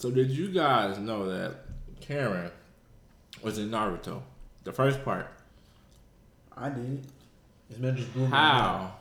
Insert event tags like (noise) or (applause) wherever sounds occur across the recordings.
So did you guys know that Karin was in Naruto, the first part? I did. This man just blew. How?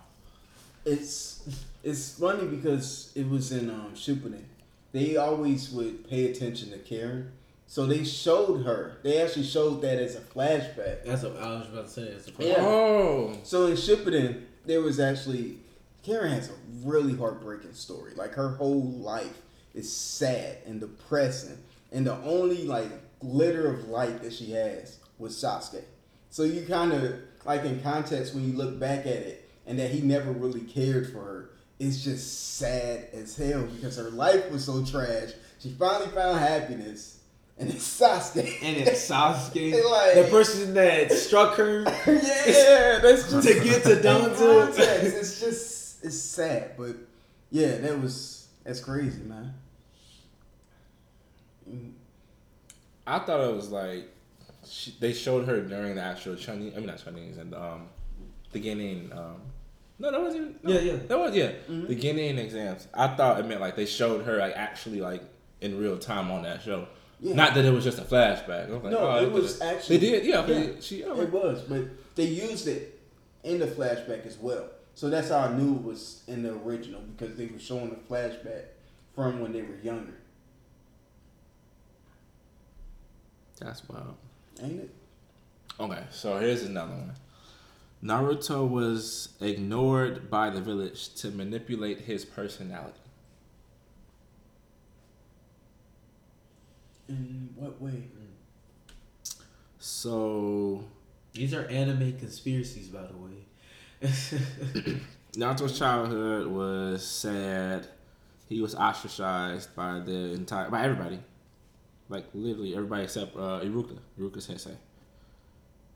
It's it's funny because it was in um Shippuden. They always would pay attention to Karin. So they showed her. They actually showed that as a flashback. That's what I was about to say. It's a Yeah. Oh, So in Shippuden, there was actually Karin has a really heartbreaking story. Like her whole life is sad and depressing, and the only like glitter of light that she has was Sasuke. So you kind of like in context when you look back at it, and that he never really cared for her. It's just sad as hell because her life was so trash. She finally found happiness, and it's Sasuke. And it's Sasuke, (laughs) Like- the person that struck her. (laughs) yeah, (laughs) that's just To get to in Danzo. It's just it's sad, but yeah, that was that's crazy, man. I thought it was like she, they showed her during the actual Chinese. I mean, not Chinese and um, the Guinean. Um, no, that wasn't. No, Yeah, yeah. That was yeah. Mhm. The Guinean exams. I thought it meant like they showed her like actually like in real time on that show. Yeah. Not that it was just a flashback. Like, No, oh, it was actually- They did, yeah. yeah. They, she. Oh, It was, but they used it in the flashback as well. So that's how I knew it was in the original because they were showing the flashback from when they were younger, that's wild. ain't it? Okay, so here's another one. Naruto was ignored by the village to manipulate his personality. In what way? So These are anime conspiracies, by the way. (laughs) Naruto's childhood was sad. He was ostracized by the entire by everybody, like literally everybody except uh, Iruka, Sensei.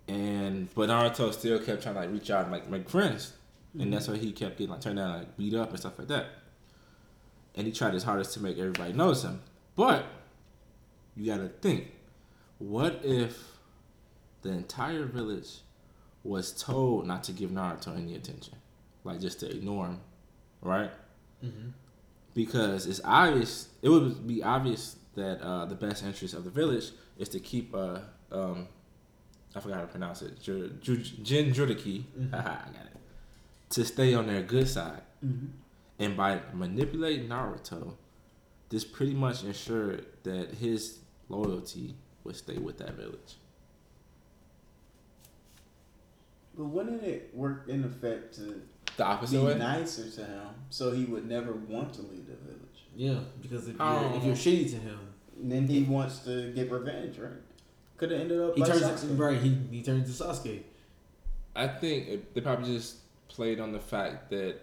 And but Naruto still kept trying to like reach out and like make friends, and that's why he kept getting like turned down, like beat up and stuff like that. And he tried his hardest to make everybody notice him, but you got to think, what if the entire village was told not to give Naruto any attention? like just to ignore him, right? mm-hmm. Because it's obvious. It would be obvious that uh, the best interest of the village is to keep. Uh, um, I forgot how to pronounce it. Jin Juriki. Mhm. (laughs) I got it. To stay on their good side, Mm-hmm. and by manipulating Naruto, this pretty much ensured that his loyalty would stay with that village. But wouldn't it work in effect to The be opposite way. nicer to him so he would never want to leave the village? Yeah, because if you're, Oh. if you're oh. shitty to him, And then he wants to get revenge, right? Could have ended up he like turns Sasuke. right. He he turns to Sasuke. I think it, they probably just played on the fact that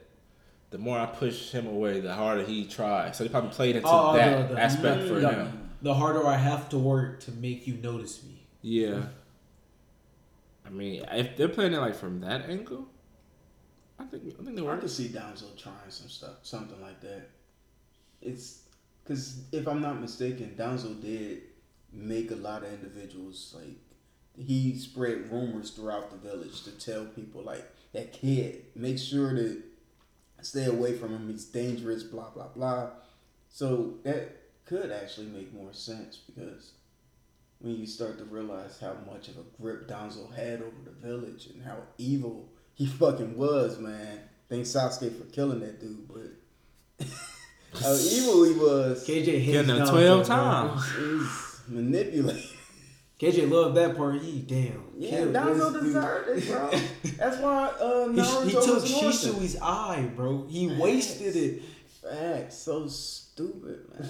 the more I push him away, the harder he tries. So they probably played into Oh, oh that the- the- aspect for the- him. The harder I have to work to make you notice me. Yeah. I mean, if they're playing it like from that angle, I think I think they I work. could see Danzo trying some stuff, something like that. It's because if I'm not mistaken, Danzo did make a lot of individuals like he spread rumors throughout the village to tell people like that kid, make sure to stay away from him. He's dangerous. Blah blah blah. So that could actually make more sense because when you start to realize how much of a grip Danzo had over the village and how evil he fucking was, man. Thanks Sasuke for killing that dude, but (laughs) how evil he was. KJ hates Getting him 12 times. He's manipulated. KJ loved that part. He damn. Yeah, killed Danzo this dude. deserved it, bro. (laughs) That's why uh, He, Naruto he took was. Shisui's eye, bro. He Facts. wasted it. Facts, so stupid, man.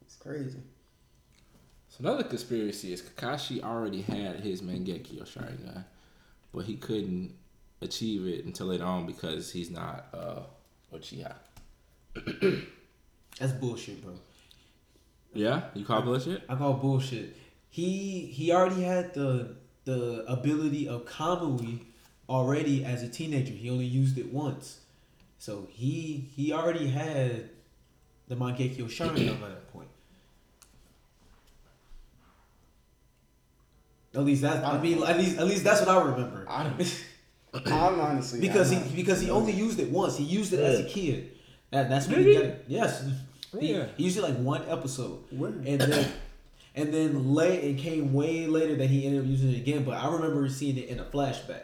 It's crazy. Another conspiracy is Kakashi already had his Mangekyo Sharingan, but he couldn't achieve it until later on because he's not uh Uchiha. (clears throat) That's bullshit, bro. Yeah, you call bullshit? I call bullshit. He he already had the the ability of Kamui already as a teenager. He only used it once. So he he already had the Mangekyo Sharingan by that point. At least that I mean at least at least that's what I remember. I don't. (laughs) I'm honestly because I'm he not- because he only used it once. He used it as a kid. That that's when Did he he? got it. Yes. He, Yeah. he used it like one episode, Where? and then and then late it came way later that he ended up using it again. But I remember seeing it in a flashback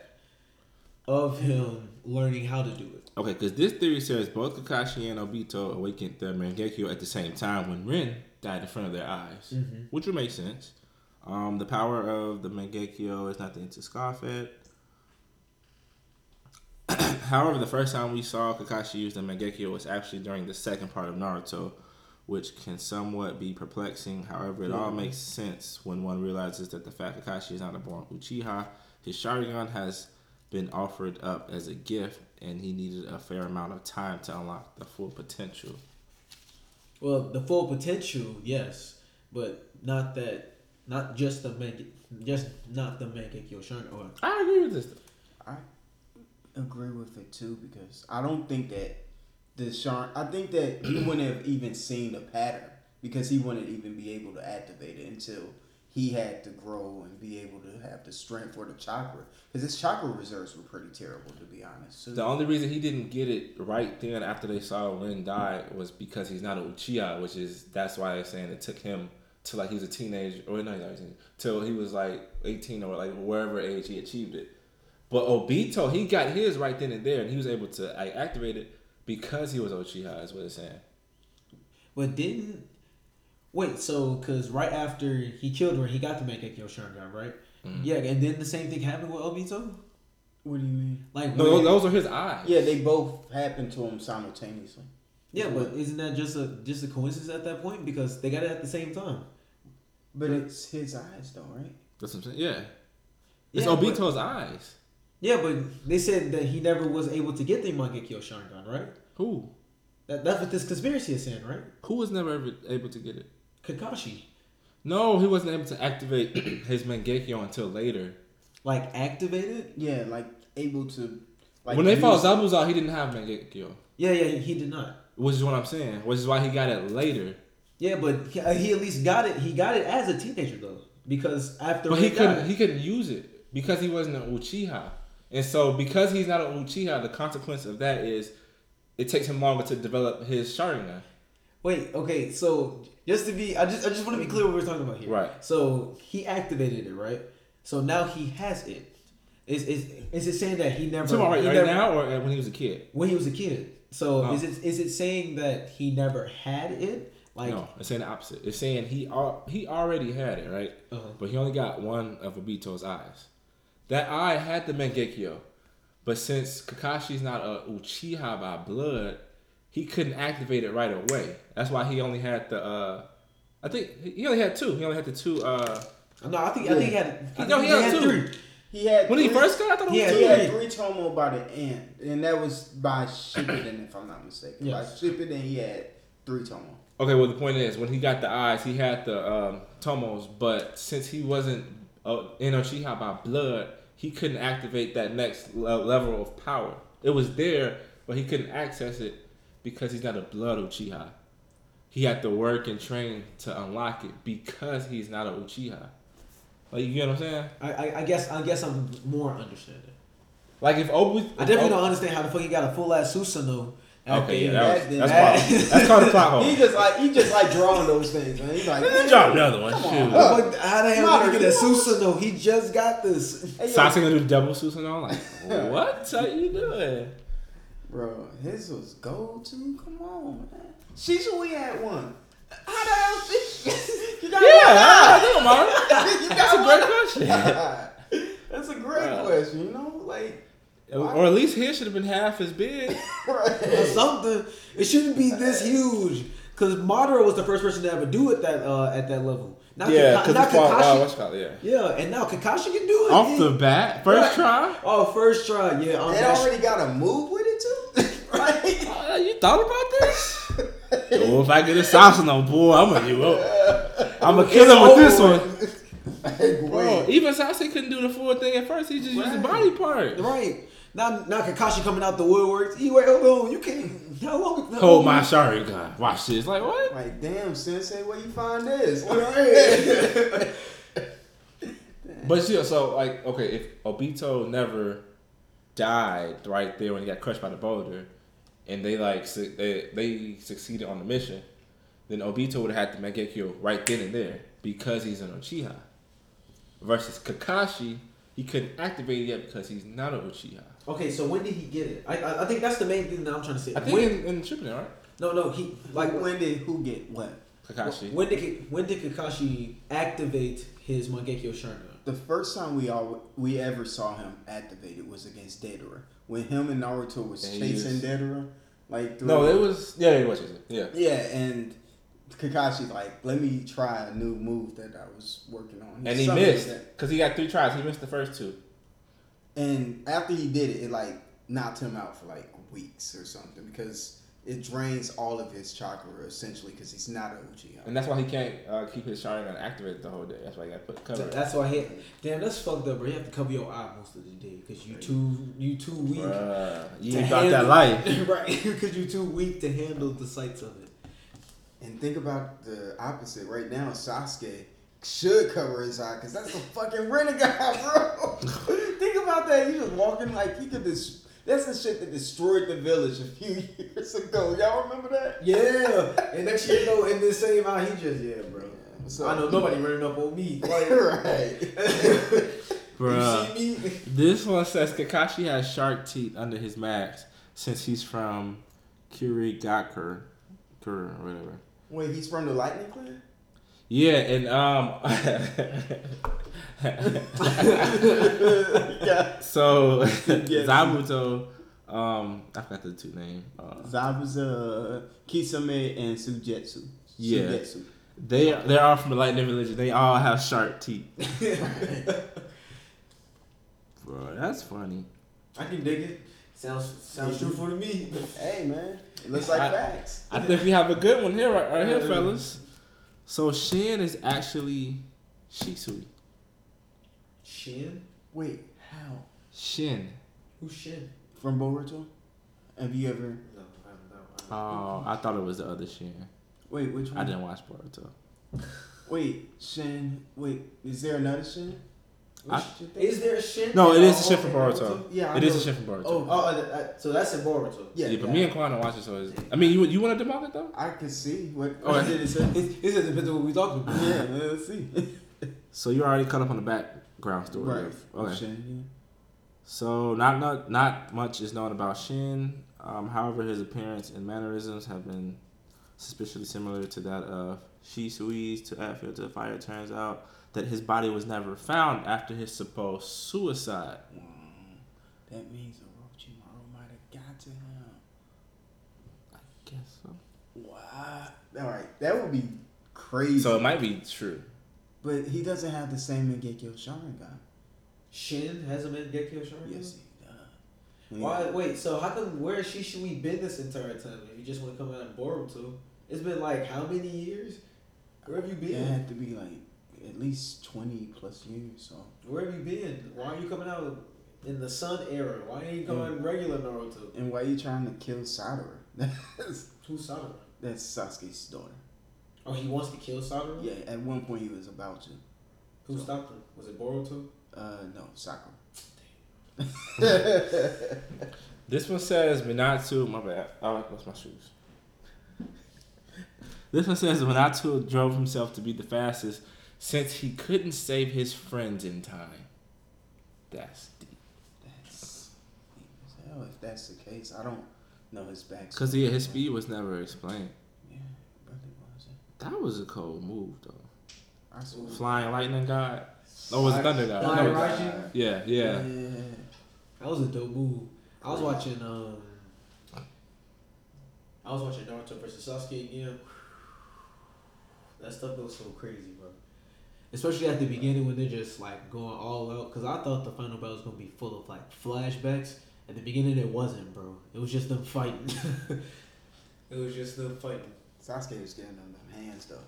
of him learning how to do it. Okay, because this theory says both Kakashi and Obito awakened the Mangekyo at the same time when Rin died in front of their eyes, mm-hmm. which would make sense. Um, the power of the Mangekyo is nothing to scoff at. (clears throat) However, the first time we saw Kakashi use the Mangekyo was actually during the second part of Naruto, which can somewhat be perplexing. However, it all makes sense when one realizes that the fact that Kakashi is not a born Uchiha, his Sharingan has been offered up as a gift, and he needed a fair amount of time to unlock the full potential. Well, the full potential, yes, but not that, not just the mega, just not the Mangekyo Sharingan. Or I agree with this. I agree with it too because I don't think that the Sean. I think that he (clears throat) wouldn't have even seen the pattern because he wouldn't even be able to activate it until he had to grow and be able to have the strength for the chakra because his chakra reserves were pretty terrible to be honest. So, The only reason he didn't get it right then after they saw Rin die was because he's not a Uchiha, which is that's why they're saying it took him till like he was a teenager or no, he's not a teenager, till he was like eighteen or like wherever age he achieved it. But Obito, he got his right then and there, and he was able to like, activate it because he was Uchiha. Is what it's saying. but didn't wait. So because right after he killed her, he got the Mangekyo Sharingan, right? Mm-hmm. Yeah, and then the same thing happened with Obito. what do you mean? Like No, when- those, those are his eyes. Yeah, they both happened to him simultaneously. yeah, but isn't that just a just a coincidence at that point because they got it at the same time? But it's his eyes though, right? That's what I'm saying. Yeah, it's Yeah, but- Obito's eyes. Yeah, but they said that he never was able to get the Mangekyo Sharingan, right? Who? That, that's what this conspiracy is saying, right? Who was never ever able to get it? Kakashi. No, he wasn't able to activate (clears throat) his Mangekyo until later. Like activated? Yeah, like able to. Like when they fought Zabuza, he didn't have Mangekyo. Yeah, yeah, he did not. Which is what I'm saying. Which is why he got it later. Yeah, but he, uh, he at least got it. He got it as a teenager though, because after But he Rin couldn't died- he couldn't use it because he wasn't an Uchiha. And so because he's not an Uchiha, the consequence of that is it takes him longer to develop his Sharingan. Wait, okay, so just to be, I just, I just want to be clear what we're talking about here. Right. So he activated it, right? So now he has it. Is is is it saying that he never? So right, he right never- now or when he was a kid? when he was a kid. So Oh. is it is it saying that he never had it? Like, no, it's saying the opposite. It's saying he al- he already had it, right? uh But he only got one of Obito's eyes. That eye had the Mangekyo. But since Kakashi's not a Uchiha by blood, he couldn't activate it right away. That's why he only had the uh I think he only had two. He only had the two uh no, I think I think he had. I No, think he had two. three. He had when he first got I thought it He had He had three. three Tomo by the end, and that was by Shippuden, if I'm not mistaken. Yes. By Shippuden, he had three Tomo. Okay, well the point is when he got the eyes, he had the um, Tomos, but since he wasn't uh, in Uchiha by blood, he couldn't activate that next le- level of power. It was there, but he couldn't access it because he's not a blood Uchiha. He had to work and train to unlock it because he's not a Uchiha. Like you get what I'm saying? I, I I guess I guess I'm more understanding. Like if Obi, I definitely don't understand how the fuck he got a full ass Susanoo. Okay, yeah, That- that was, that- that's, called, that's called a plot (laughs) hole. He just like he just like drawing those things, man. He's like, man, Drop another one. come shoot. on. But how the hell did he get a Mario, Susanoo? He just got this. Hey, yo, Sasuke gonna do double Susanoo? Like what? How you doing? bro, his was gold too. Come on, man. Shisui had one. How the hell she? (laughs) you got Yeah, I know, man. (laughs) That's a got great question. That's a great Right. question. You know, like Or at least his should have been half as big. (laughs) (laughs) or right. something. It shouldn't be this huge. Cause Madara was the first person to ever do it that uh, at that level. Not Kaka- not Kakashi. called, yeah. yeah, and now Kakashi can do it. Off He- the bat, first Right. try. Oh, first try. Yeah, um, They that's- already got a move with it too, (laughs) right? Uh, you thought about this? oh, if I get a Sasuke, boy, I'm gonna do up. I'm gonna kill him with this one. Hey, Bro, even Sasuke couldn't do the full thing at first. He just used the body part. Right. Now, now Kakashi coming out the woodworks. He wait, hold on. You can't. How long? how Hold long- my Sharingan. Watch this. Like what? Like, damn, Sensei, where you find this? (laughs) But still, so like, okay, if Obito never died right there when he got crushed by the boulder, and they like su- they, they succeeded on the mission, then Obito would have had the Mangekyo right then and there because he's an Uchiha. Versus Kakashi, he couldn't activate it yet because he's not a Uchiha. Okay, so when did he get it? I I, I think that's the main thing that I'm trying to say. I think when, in, in Shippuden, right? no, no, he like Like when did who get what? Kakashi. when did Ki- when did Kakashi activate his Mangekyo Sharingan? The first time we all we ever saw him activated was against Deidara. When him and Naruto was And chasing was- Deidara, like through, no, it was yeah, it was it. yeah. yeah, and Kakashi's like, let me try a new move that I was working on, And he missed that. because he got three tries. He missed the first two. And after he did it, it like knocked him out for like weeks or something because it drains all of his chakra essentially because he's not a Uchiha. And that's why he can't uh, keep his Sharingan activated the whole day. That's why he got put covered. That's why he. Damn, that's fucked up, bro. You have to cover your eye most of the day because you too you too weak. Bruh, you to ain't about that life. (laughs) right? Because you're too weak to handle the sights of it. And think about the opposite. Right now, Sasuke should cover his eye because that's a fucking renegade, (laughs) bro. (laughs) think about that. He was walking like he could just. That's the shit that destroyed the village a few (laughs) years ago. Y'all remember that? Yeah, and next year, though, in the same eye, he just yeah, bro. So, I know nobody running up on me. Like, right. Bruh. you see me? This one says Kakashi has shark teeth under his mask since he's from Kurigakur, Kur or whatever. Wait, he's from the Lightning Clan? Yeah, and um, (laughs) yeah. so Yes. Zabuto, um, I forgot the two name. Uh, Zabuza, Kisame, and Sujetsu. Yeah. Sugetsu. they they're all from the Lightning Religion. They all have sharp teeth. (laughs) Bro, that's funny. I can dig it. Sounds sounds truthful to me. Hey, man. It looks like I- facts. I think we have a good one here, right, right here, Yeah. fellas. So Shin is actually Shisui. Shin? Wait, how? Shin. Who's Shin? From Boruto? Have you ever. No, I don't know. Oh, I thought it was the other Shin. Wait, which one? I didn't watch Boruto. Wait, Shin. Wait, is there another Shin? I- Is there a Shin? No, it is a Shin from okay, Boruto. Yeah, It is know. a Shin from Boruto. Oh, Oh, uh, uh, so that's in Boruto. yeah. yeah, but me and Kwan don't watch it, so it's, I mean, you you want to debunk it though? I can see what. Oh, what did it say? It, it just depends on what we talking about. (laughs) yeah, (laughs) let's see. (laughs) So you're already caught up on the background story. Right. of- Okay. Shin, So not not not much is known about Shin. Um, however, his appearance and mannerisms have been suspiciously similar to that of Shisui's to Atfield to Fire. Turns out that his body was never found after his supposed suicide. yeah. Mm, that means Orochimaru might have got to him. I guess so. Wow. All right, that would be crazy. So it might be true. but he doesn't have the same Mangekyo Sharingan. Shin has a Mangekyo Sharingan? Yes, he does. Why? Wait, so how come, where has Shisui been this entire time? If you just want to come out of Boruto? It's been like how many years? Where have you been? It been? had to be like at least twenty plus years. So Where have you been? Why are you coming out in the Sun era? Why ain't you coming out in regular Naruto? and why are you trying to kill Sarada? That's (laughs) Who's Sakura? that's Sasuke's daughter. Oh, he wants to kill Sakura? Yeah, at one point he was about to. Who stopped him? Was it Boruto? Uh, no, Sakura. (laughs) This one says Minato. My bad. Oh, lost my shoes. This one says Minato drove himself to be the fastest since he couldn't save his friends in time. That's deep. That's deep hell. If that's the case, I don't know his backstory. Because yeah, his speed was never explained. Yeah, really it? That was a cold move though. Swear. Flying lightning god. Oh, it was thunder god. Flying No, Raijin? yeah, yeah. That was a dope move. I was watching um I was watching Naruto versus Sasuke again. That stuff goes so crazy, bro. Especially at the beginning when they're just like going all out. Cause I thought the final battle was gonna be full of like flashbacks. At the beginning, it wasn't, bro. It was just them fighting. (laughs) it was just them fighting. Sasuke was giving them them hands though.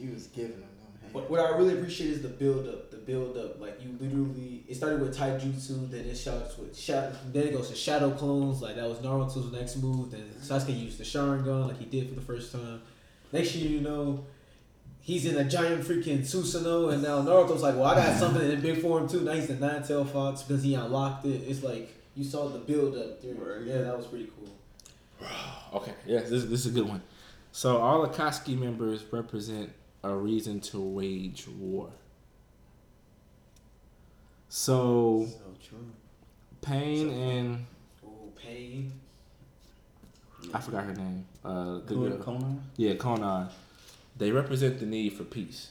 He was giving them them hands. What, what I really appreciate is the build up. The build up, like you literally, it started with taijutsu, then it starts with shadow. Then it goes to shadow clones. Like that was Naruto's next move. Then Sasuke used the Sharingan, like he did for the first time. Next year, you know, he's in a giant freaking Susanoo, and now Naruto's like, well, I got something in big form too. Now he's the Nine Tail Fox because he unlocked it. It's like you saw the build up. There. Yeah, that was pretty cool. Okay, yeah, this, this is a good one. So all Akatsuki members represent a reason to wage war. So So true. Pain and Oh, pain. I forgot her name. Uh, the Who. Konan? Yeah, Konan. They represent the need for peace.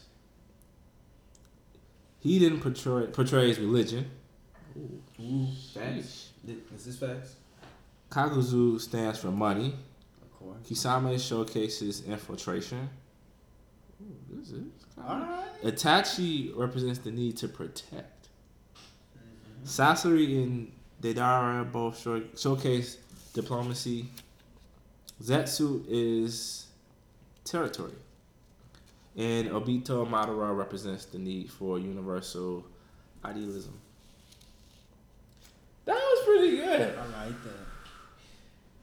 He didn't portray portrays religion. Ooh, facts. Is this facts? Kakuzu stands for money. Of course. Kisame showcases infiltration. Ooh, this is. Itachi represents the need to protect. Mm-hmm. Sasori and Deidara both show, showcase diplomacy. Zetsu is territory. And Obito Madara represents the need for universal idealism. That was pretty good. I like that.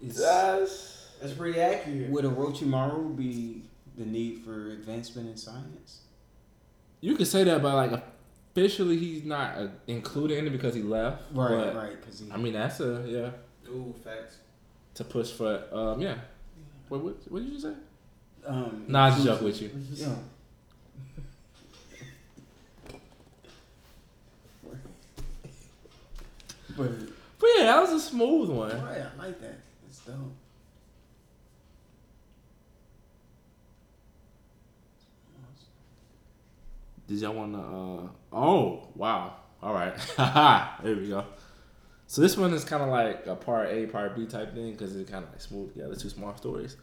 It's, That's That's pretty accurate. would Orochimaru be the need for advancement in science? you could say that, but like officially, he's not uh, included in it because he left. Right, but, right. Because he. I mean, that's a yeah Ooh, facts. to push for. Um, yeah. What what, what did you say? Um, Nah, I just joke with you. Yeah. but But yeah, that was a smooth one. right, I like that. It's dope. Did y'all want to? Uh, oh, wow. All right. (laughs) there we go. So this one is kind of like a part A, part B type thing because it kind of like smooth together, two small stories.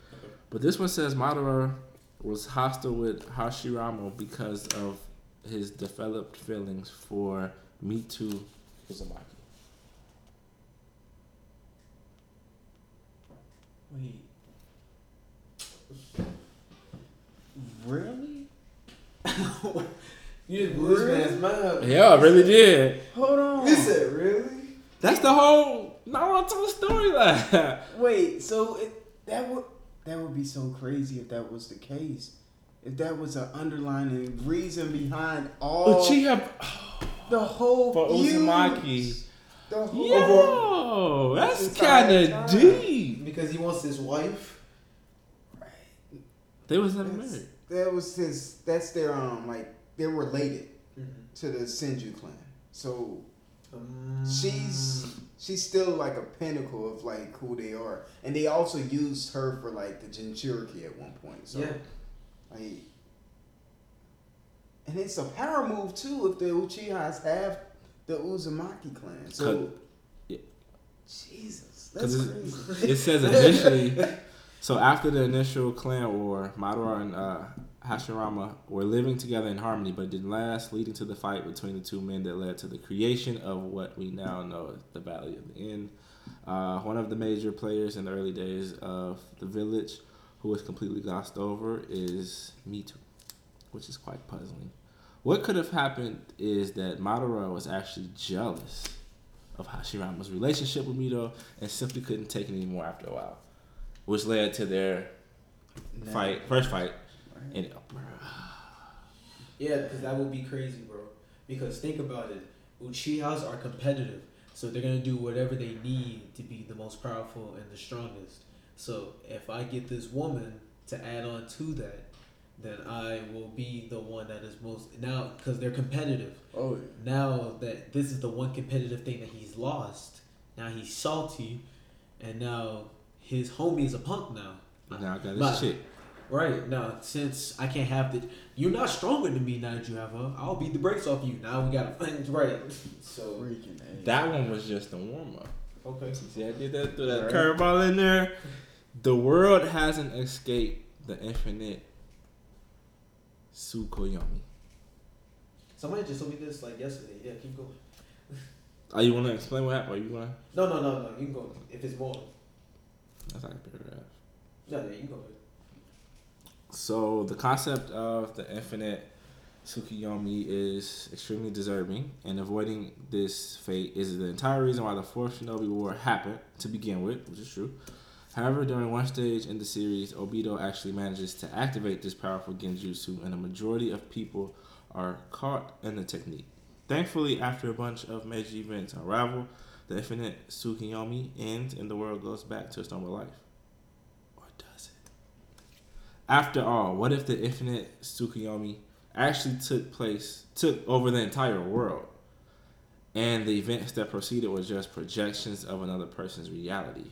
But this one says Madara was hostile with Hashirama because of his developed feelings for Mito Uzumaki. Wait. Really? (laughs) You just blew this man's mind. Yeah, I really did. Hold on. He said, really? That's the whole Naruto storyline. Wait, so it, that would that would be so crazy if that was the case. If that was an underlying reason behind all Uchiha the whole for feuds. Uzumaki. The whole Yo, that's kind of deep. Because he wants his wife. They was never That's- married. That was his. That's their um like they're related Mm-hmm. to the Senju clan. So Um, she's she's still like a pinnacle of like who they are, and they also used her for like the Jinchuriki at one point. So yeah. like, and it's a power move too if the Uchihas have the Uzumaki clan. So yeah. Jesus, that's 'Cause crazy. It says (laughs) initially. so after the initial clan war, Madara and uh, Hashirama were living together in harmony, but didn't last, leading to the fight between the two men that led to the creation of what we now know as the Valley of the End. Uh, one of the major players in the early days of the village, who was completely glossed over, is Mito, which is quite puzzling. What could have happened is that Madara was actually jealous of Hashirama's relationship with Mito and simply couldn't take it anymore after a while, which led to their Now- fight, first fight. Right. And Yeah, because that would be crazy, bro. Because think about it, Uchihas are competitive, so they're gonna do whatever they need to be the most powerful and the strongest. So if I get this woman to add on to that, then I will be the one that is most now because they're competitive. Oh, Now that this is the one competitive thing that he's lost, now he's salty, and now his homie is a punk now. now I got this But- chick. Right now, since I can't have the, you're not stronger than me now that you have her. I'll beat the brakes off you. Now we gotta right. (laughs) So freaking That one was just a warm up. okay. See, I did that through that Right. curveball in there. The world hasn't escaped the infinite Tsukuyomi. Somebody just told me this like yesterday. Yeah, keep going. (laughs) Oh, you want to explain what happened? Are you want No, no, no, no. You can go if it's more. That's like a paragraph. No, yeah, you can go. So the concept of the infinite Tsukuyomi is extremely deserving, and avoiding this fate is the entire reason why the fourth Shinobi War happened to begin with, which is true. However, during one stage in the series, Obito actually manages to activate this powerful genjutsu, and a majority of people are caught in the technique. Thankfully, after a bunch of major events unravel, the infinite Tsukuyomi ends, and the world goes back to its normal life. Or does it? After all, what if the infinite Tsukuyomi actually took place, took over the entire world, and the events that proceeded were just projections of another person's reality?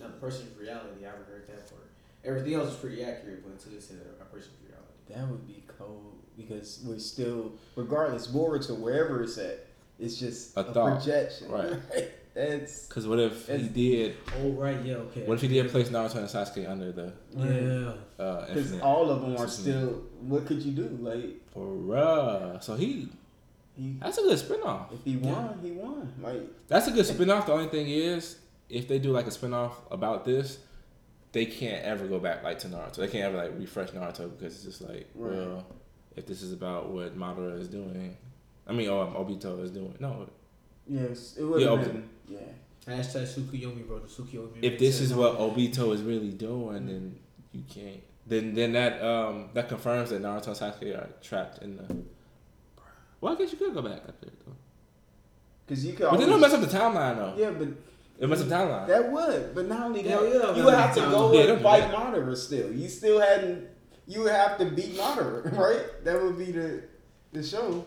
Now the person's reality, I've heard that part. Everything else is pretty accurate, but until it said a person's reality. That would be cold because we're still, regardless, Boruto, wherever it's at, it's just A a, thought. projection. Right. (laughs) That's Because what if he did? Oh right, yeah, okay. What if he did place Naruto and Sasuke under the Yeah. uh, because infinite? all of them are still. What could you do? Like Bruh. So he he, that's a good spinoff. if he won, he won. Like That's a good spinoff. The only thing is, if they do like a spinoff about this, they can't ever go back like to Naruto. They can't ever like refresh Naruto because it's just like, Right. well, if this is about what Madara is doing, I mean, or Obito is doing. No, yes, it would Yeah, have okay. been. Yeah, Hashtag Sukuyomi, bro. The Sukuyomi. if this is what Obito is really doing, then you can't. Then then that um that confirms that Naruto and Sasuke are trapped in the. Well, I guess you could go back up there though. because you could. But then always- it'll mess up the timeline though. Yeah, but It mess up the timeline. that would. But not only that, Hell yeah, you would have to go Yeah, and do fight that. Madara still. You still hadn't. You would have to beat Madara, (laughs) right? That would be the the show.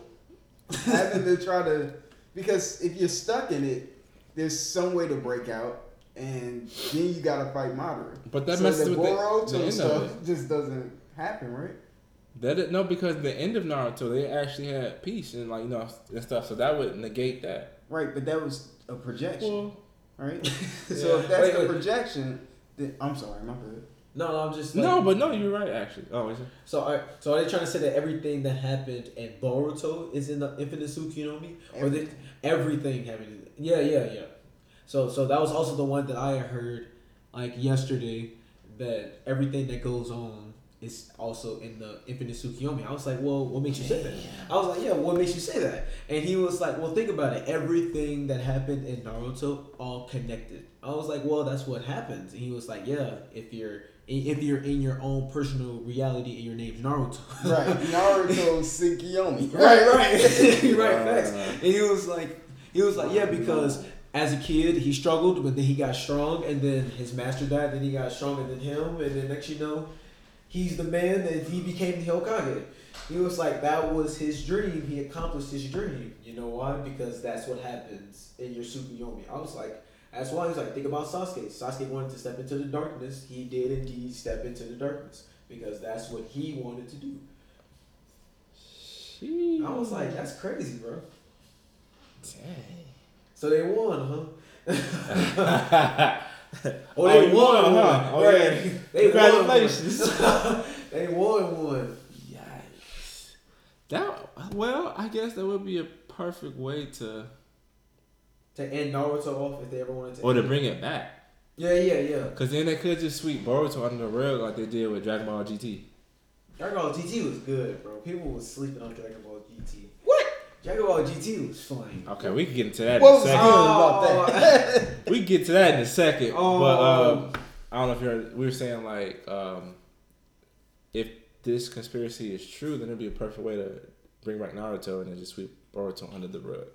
(laughs) Having to try to because if you're stuck in it, there's some way to break out, and then you gotta fight moderate. But that so messes the with Boruto the end of stuff it. just doesn't happen, right? That is, no, because the end of Naruto, they actually had peace and like you know and stuff, so that would negate that. Right, but that was a projection, Well, right? (laughs) so Yeah. if that's Wait, the projection, then I'm sorry, my bad. No, no, I'm just like, no, but no, you're right actually. Oh, is it? So, are, so are they trying to say that everything that happened in Boruto is in the Infinite Tsukuyomi, or that everything happened? Yeah, yeah, yeah. So, so that was also the one that I heard like yesterday that everything that goes on is also in the Infinite Tsukuyomi. I was like, well, what makes you say that? I was like, yeah, what makes you say that? And he was like, well, think about it. Everything that happened in Naruto all connected. I was like, well, that's what happens. And he was like, yeah, if you're if you're in your own personal reality and your name's Naruto. (laughs) Right, Naruto Tsukiyomi. (laughs) right, right, (laughs) right. Facts. Uh, And he was like, he was like, yeah, because as a kid he struggled, but then he got strong, and then his master died, then he got stronger than him, and then next you know, he's the man, and he became the Hokage. He was like, that was his dream. He accomplished his dream. You know why? Because that's what happens in your Tsukuyomi. I was like, that's why he was like, think about Sasuke. Sasuke wanted to step into the darkness. He did indeed step into the darkness because that's what he wanted to do. I was like, that's crazy, bro. Dang. So they won, huh? oh, (laughs) (laughs) Oh, they oh, you won, won, huh? Oh, Right. yeah. (laughs) They Congratulations. Won. they won one. Yikes. That well, I guess that would be a perfect way to To end Naruto off if they ever wanted to. or to end it. bring it back. Yeah, yeah, yeah. Cause then they could just sweep Boruto under the rug like they did with Dragon Ball GT. Dragon Ball GT was good, bro. People was sleeping on Dragon Ball GT. What? Dragon Ball GT was fine. Okay, we can get into that What in a was good second. Oh. about that? (laughs) We can get to that in a second. Oh. But um, I don't know if you're. We were saying like, um, if this conspiracy is true, then it'd be a perfect way to bring back Naruto and then just sweep Boruto under the rug,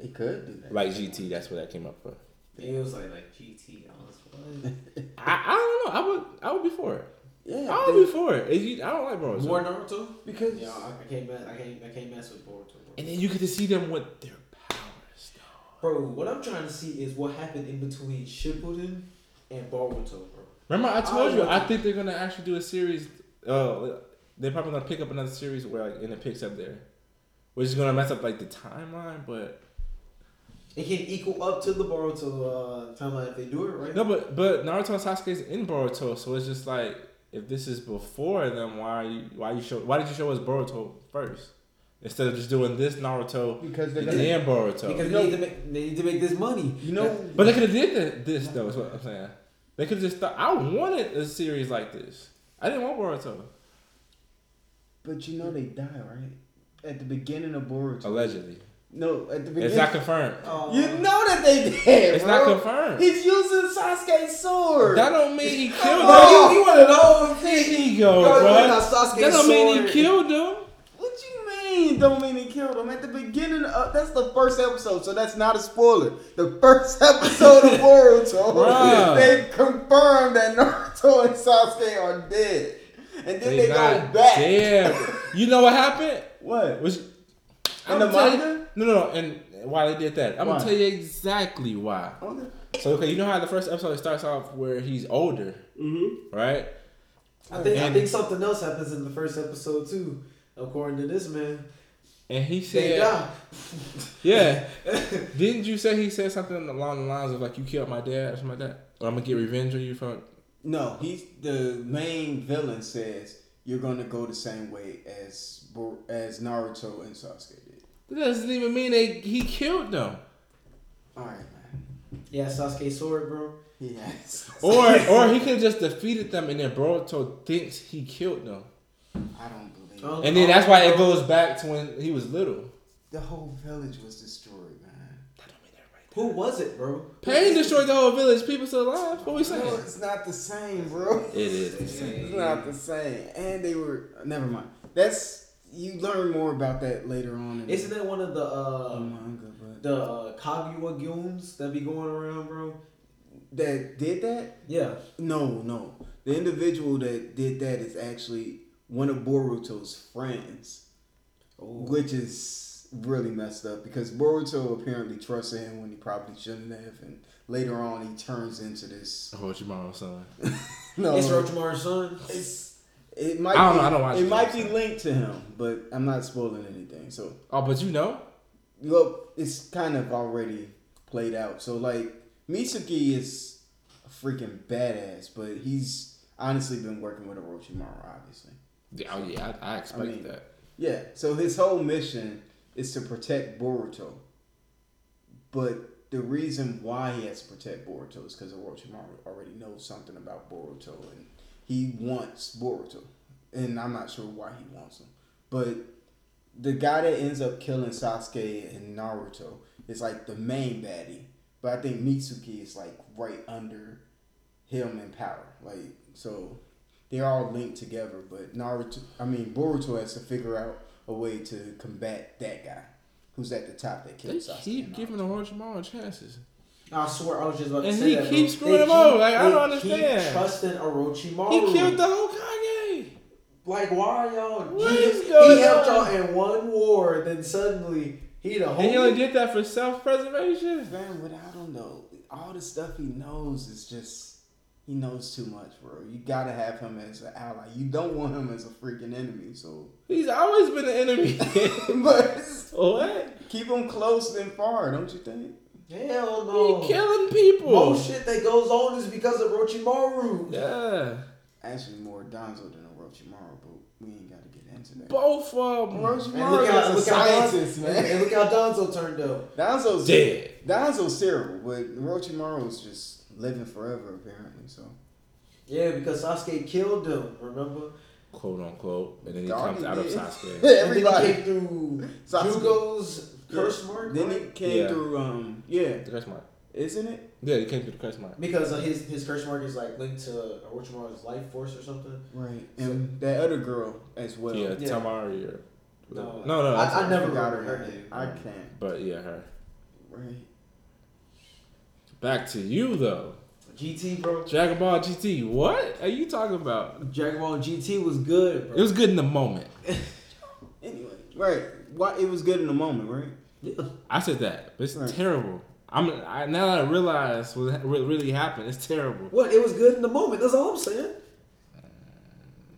they could do that. like GT. That's what that came up for. It was like like GT. I was what? (laughs) I, I don't know. I would. I would be for it. Yeah, I would be for it. If you- I don't like Boruto. More Naruto? because Yeah, I, I can't mess. I can't. I can't mess with Boruto. Bro. and then you get to see them with their powers. Bro, what I'm trying to see is what happened in between Shippuden and Boruto, bro. Remember, I told I you. want I think they're gonna actually do a series. Uh, they're probably gonna pick up another series where like, and it picks up there, which is gonna mess up like the timeline. But It can equal up to the Boruto uh, timeline if they do it right. no, but but Naruto and Sasuke is in Boruto, so it's just like if this is before them, why are you why you show why did you show us Boruto first instead of just doing this Naruto because they're and gonna. then Boruto? Because they need, to make, they need to make this money. You know, But they could have did the, this though. Is what I'm saying. They could have just thought I wanted a series like this. I didn't want Boruto. but you know they die right at the beginning of Boruto. Allegedly, No, at the beginning. it's not confirmed. Oh. you know that they did. It's bro. not confirmed. He's using Sasuke's sword. That don't mean he killed Bro, them. you, you want to know? There you go, Bro, bro. you went on Sasuke's That don't mean he killed them. what you mean? don't mean he killed him. At the beginning, of, that's the first episode, so that's not a spoiler. The first (laughs) episode of Boruto, they confirmed that Naruto and Sasuke are dead, and then they, go back. dead. You know what happened? What? Was I'm the you- manga? No, no, no. And why they did that? I'm Why? gonna tell you exactly why. Okay. So okay, you know how the first episode starts off where he's older, Mm-hmm. right? I think I think something else happens in the first episode too, according to this man. And he said. (laughs) "Yeah." (laughs) Didn't you say he said something along the lines of like you killed my dad or something like that, or I'm gonna get revenge on you from? No, he's the main villain. Says you're gonna go the same way as as Naruto and Sasuke. That doesn't even mean they he killed them. All right, man. Yeah, Sasuke sword, bro. Yes. Or (laughs) or he could have just defeated them and then Boruto thinks he killed them. I don't believe. Oh. it. And then that's why it oh, goes back to when he was little. The whole village was destroyed, man. That don't mean everybody. Who was it, bro? Pain destroyed the whole village. People still alive. What we No, saying? it's not the same, bro. It is the (laughs) same. It's not the same. And they were. Never mind. That's you learn more about that later on in Isn't the, that one of the the uh manga, but the uh, Kaguya goons that be going around, bro? that did that. Yeah. No, no. The individual that did that is actually one of Boruto's friends, which is really messed up because Boruto apparently trusted him when he probably shouldn't have, and later on he turns into this. Orochimaru's son. (laughs) No, It's Orochimaru's son. It's it might. I don't be, know, I don't watch It might be linked to him, but I'm not spoiling anything. So, Oh, but you know, well, it's kind of already played out. So, like Mitsuki is a freaking badass, but he's honestly been working with Orochimaru, obviously. yeah, oh yeah, I, I expect I mean- that. Yeah. So his whole mission is to protect Boruto, but the reason why he has to protect Boruto is because Orochimaru already knows something about Boruto, and he wants Boruto, and I'm not sure why he wants him, but the guy that ends up killing Sasuke and Naruto is like the main baddie, but I think Mitsuki is like right under him in power, like so. They're all linked together, but Naruto, I mean Boruto has to figure out a way to combat that guy, who's at the top that They killed Sasuke. keep giving Naruto. Orochimaru chances. I swear, I was just about to say that. And he keeps screwing him over. Like, I don't understand. Keep trusting Orochimaru. He killed the whole Kage. Like, why y'all? What he, is going he helped y'all in one war, then suddenly he the whole. And he only did that for self-preservation. Man, I don't know. all the stuff he knows is just he knows too much, bro. You gotta have him as an ally. You don't want him as a freaking enemy. So, He's always been an enemy. (laughs) but what? keep him close than far, don't you think? Hell no. He killing people. Most shit that goes on is because of Orochimaru. Yeah. Actually, more Danzo than Orochimaru, but we ain't gotta get into that. Both of them. And Orochimaru look how, is a look, how Don, scientist, and, man. and look how Danzo turned out. Danzo's Dead. Danzo's terrible, but Orochimaru is just living forever apparently. So Yeah, because Sasuke killed him. Remember? Quote unquote. And then he Dog, comes he out of did. Sasuke. And then everybody. he came through Sasuke. Jugo's curse Yeah. mark. Then right? it came Yeah. through. Um, yeah, The curse mark. isn't it? Yeah, it came through the curse mark. Because of his his curse mark is like linked to Orochimaru's life force or something. Right, and that other girl as well. yeah, yeah. Tamari or No, no, no. I- that's- I never got her her name. name. I can't. But yeah, her. Right. Back to you though. GT, bro. Dragon Ball GT. What are you talking about? Dragon Ball GT was good, bro. It was good in the moment. (laughs) Anyway, right. Why it was good in the moment, right? Yeah. I said that, but it's Right. terrible. I'm I, now that I realize what really happened. It's terrible. What? It was good in the moment. That's all I'm saying.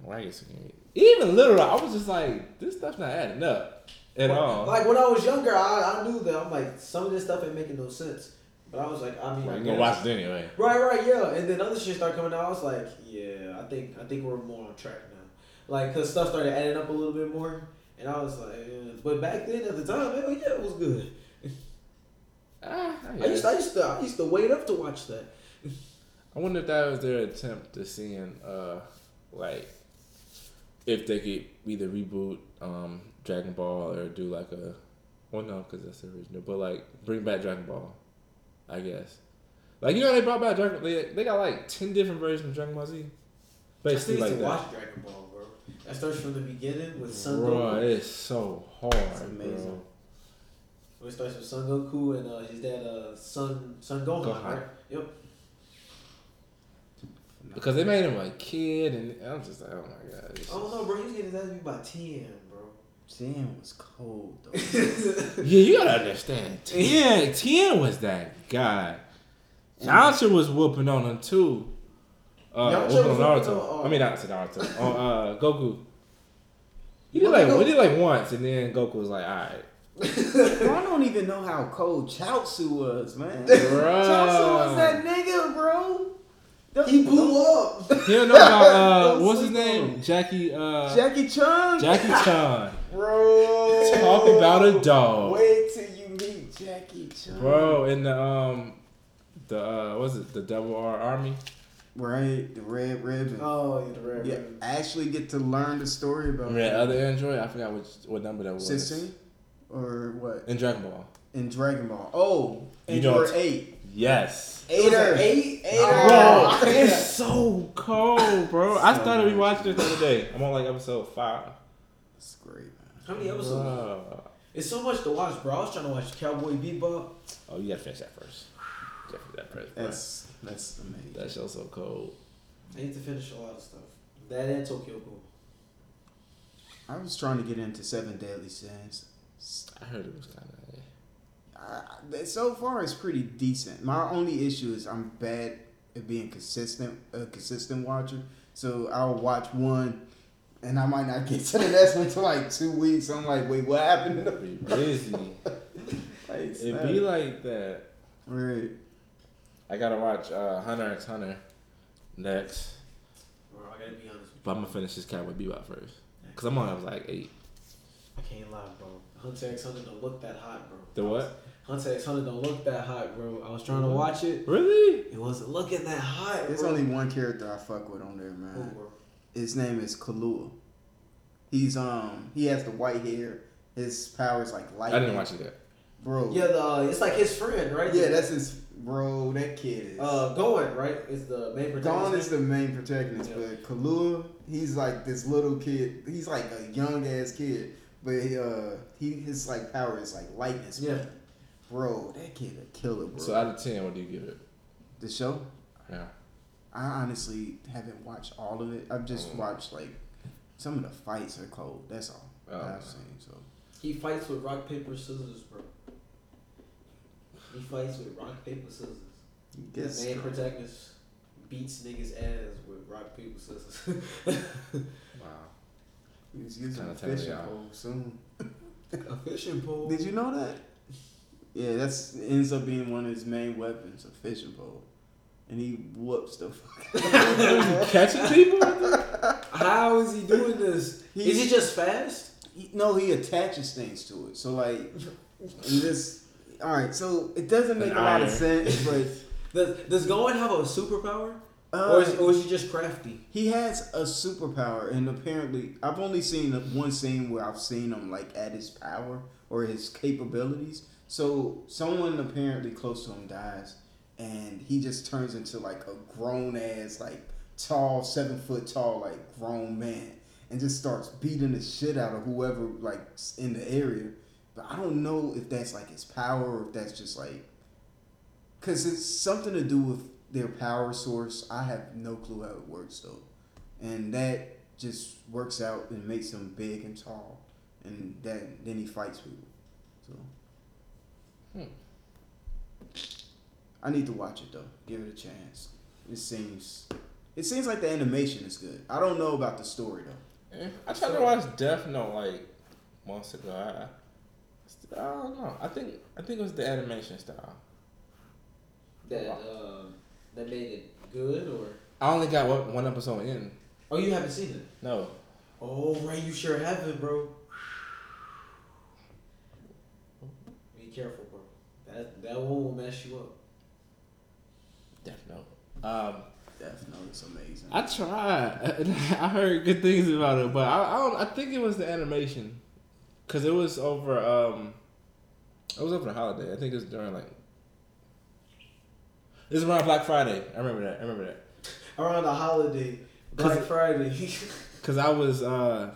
Why you saying? Even literal, I was just like, this stuff's not adding up at all. Like when I was younger, I, I knew that I'm like some of this stuff ain't making no sense. But I was like, I mean, Well, I you gonna watch it anyway. Right, right, yeah. And then other shit started coming out. I was like, yeah, I think I think we're more on track now. Like, cause stuff started adding up a little bit more, and I was like, but back then at the time, hell yeah, it was good. Ah, I, I used, I used to, I used to wait up to watch that. I wonder if that was their attempt to seeing, uh, like, if they could either reboot um, Dragon Ball or do like a, well, no, because that's the original, but like bring back Dragon Ball, I guess. Like you know they brought back Dragon. They, they got like ten different versions of Dragon Ball Z. I still Basically used like to that. watch Dragon Ball. That starts from the beginning with Son Bro, Goku. it's so hard, It's amazing. bro. It starts with Son Goku and uh, his dad, uh, Son Son Gohan, Gohan. right? Yep. Because they made him a kid, and I'm just like, oh my god. it's I don't know, bro. He was getting his ass beat by Tien, bro. Damn, was cold though. (laughs) Yeah, you gotta understand. Tien, Tien was that guy. Yamcha was whooping on him too. Uh, Yamcha on Naruto. on, uh, I mean, not to Naruto. (laughs) on uh, Goku. He did like Goku? he did like once, and then Goku was like, all right. (laughs) Bro, I don't even know how cold Chaozu was, man. Bruh. Chaozu was that nigga, bro. He blew up. He don't know about uh, (laughs) what's his name? Jackie. Uh, Jackie Chan. Jackie Chan. Bro. Talk about a dog. Wait till you meet Jackie Chan. Bro, in the um, the uh, what's it? The Double R Army. Right, the red ribbon. Oh, yeah, the rare. yeah, I actually get to learn the story about I mean, that other android. I forgot which what number that was. 16 or what? In Dragon Ball. In Dragon Ball. Oh, You and know you're it's- 8. Yes. Eighter. Eight. Eighter. Bro, Oh. it's so cold, bro. I started rewatching it the other day. I'm on like episode five. That's great, man. How many episodes? Bro. It's so much to watch, bro. I was trying to watch Cowboy Bebop. Oh, you gotta finish that first. You that first. bro. That's that's amazing. That show's so cold. I need to finish a lot of stuff. That and Tokyo Ghoul. I was trying to get into Seven Deadly Sins. I heard it was kind of. I, so far, it's pretty decent. My only issue is I'm bad at being consistent, a consistent watcher. So I'll watch one, and I might not get to the next one until like two weeks. I'm like, wait, what happened? In the, Be busy. (laughs) like, it snap. be like that. right. I gotta watch uh, Hunter x Hunter next, Bro, I gotta be honest with you. but I'm gonna finish this Cowboy Bebop first. Cause I'm on episode like eight. I can't lie, bro. Hunter x Hunter don't look that hot, bro. The what? Hunter x Hunter don't look that hot, bro. I was trying to watch it. Really? It wasn't looking that hot. There's bro. only one character I fuck with on there, man. bro? His name is Killua. He's um he has the white hair. His power is like light. I didn't watch it yet. bro. Yeah, the uh, it's like his friend, right? yeah, that's his bro. That kid is. uh going right. Is the main protagonist. Dawn is the main protagonist, Yeah. but Killua, he's like this little kid. He's like a young ass kid, but he, uh, he his like power is like lightning speed. Yeah. Bro, that kid a killer, bro. So out of ten, what do you give it? the show, Yeah. I honestly haven't watched all of it. I've just Mm. watched like some of the fights are cold. That's all Oh, I've okay. seen. So He fights with rock paper scissors, bro. He fights with rock paper scissors. yes, the main protagonist beats niggas ass with rock paper scissors. (laughs) Wow. he's using a fishing pole soon. (laughs) a fishing pole. Did you know that? Yeah, that's ends up being one of his main weapons, a fishing pole, and he whoops the fuck. (laughs) Catching people? How is he doing this? He- is he just fast? He, no, he attaches things to it. So like, in this, all right. So it doesn't make An a lot of sense, but (laughs) Does Does Gohan have a superpower, uh, or, is, or is he just crafty? he has a superpower, and apparently, I've only seen one scene where I've seen him like at his power or his capabilities. So someone apparently close to him dies, and he just turns into like a grown ass, like tall, seven foot tall, like grown man, and just starts beating the shit out of whoever like in the area. But I don't know if that's like his power or if that's just like, cause it's something to do with their power source. I have no clue how it works though, and that just works out and makes him big and tall, and that then he fights people. So. Hmm. I need to watch it though. Give it a chance. It seems, it seems like the animation is good. I don't know about the story though. Eh, I tried to watch Death Note like months ago. I, I don't know. I think I think it was the animation style. That uh, that made it good, or I only got one, one episode in. oh, you haven't seen it? No, Oh, right, you sure haven't, bro. Be careful, bro. That that one will mess you up. Death Note. Um, Death Note is amazing. I tried. (laughs) I heard good things about it, but I, I don't. I think it was the animation, cause it was over. Um, it was over the holiday. I think it was during like. It was around Black Friday. I remember that. I remember that. (laughs) Around the holiday, Black Friday. (laughs) Cause I was, uh,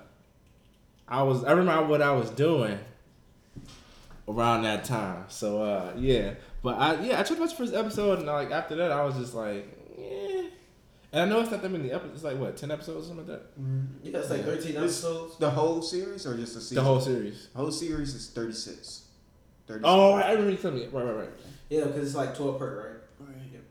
I was, I remember what I was doing around that time. So uh, yeah, but I yeah I tried to watch the first episode and like after that I was just like, yeah. And I know it's not that many episodes. It's like what ten episodes or something like that. yeah, it's like thirteen episodes. The whole series or just the season? The whole series. The whole series is 36. 36. Oh, right, I remember you telling me. Right, right, right. Yeah, because it's like twelve per, right? Right.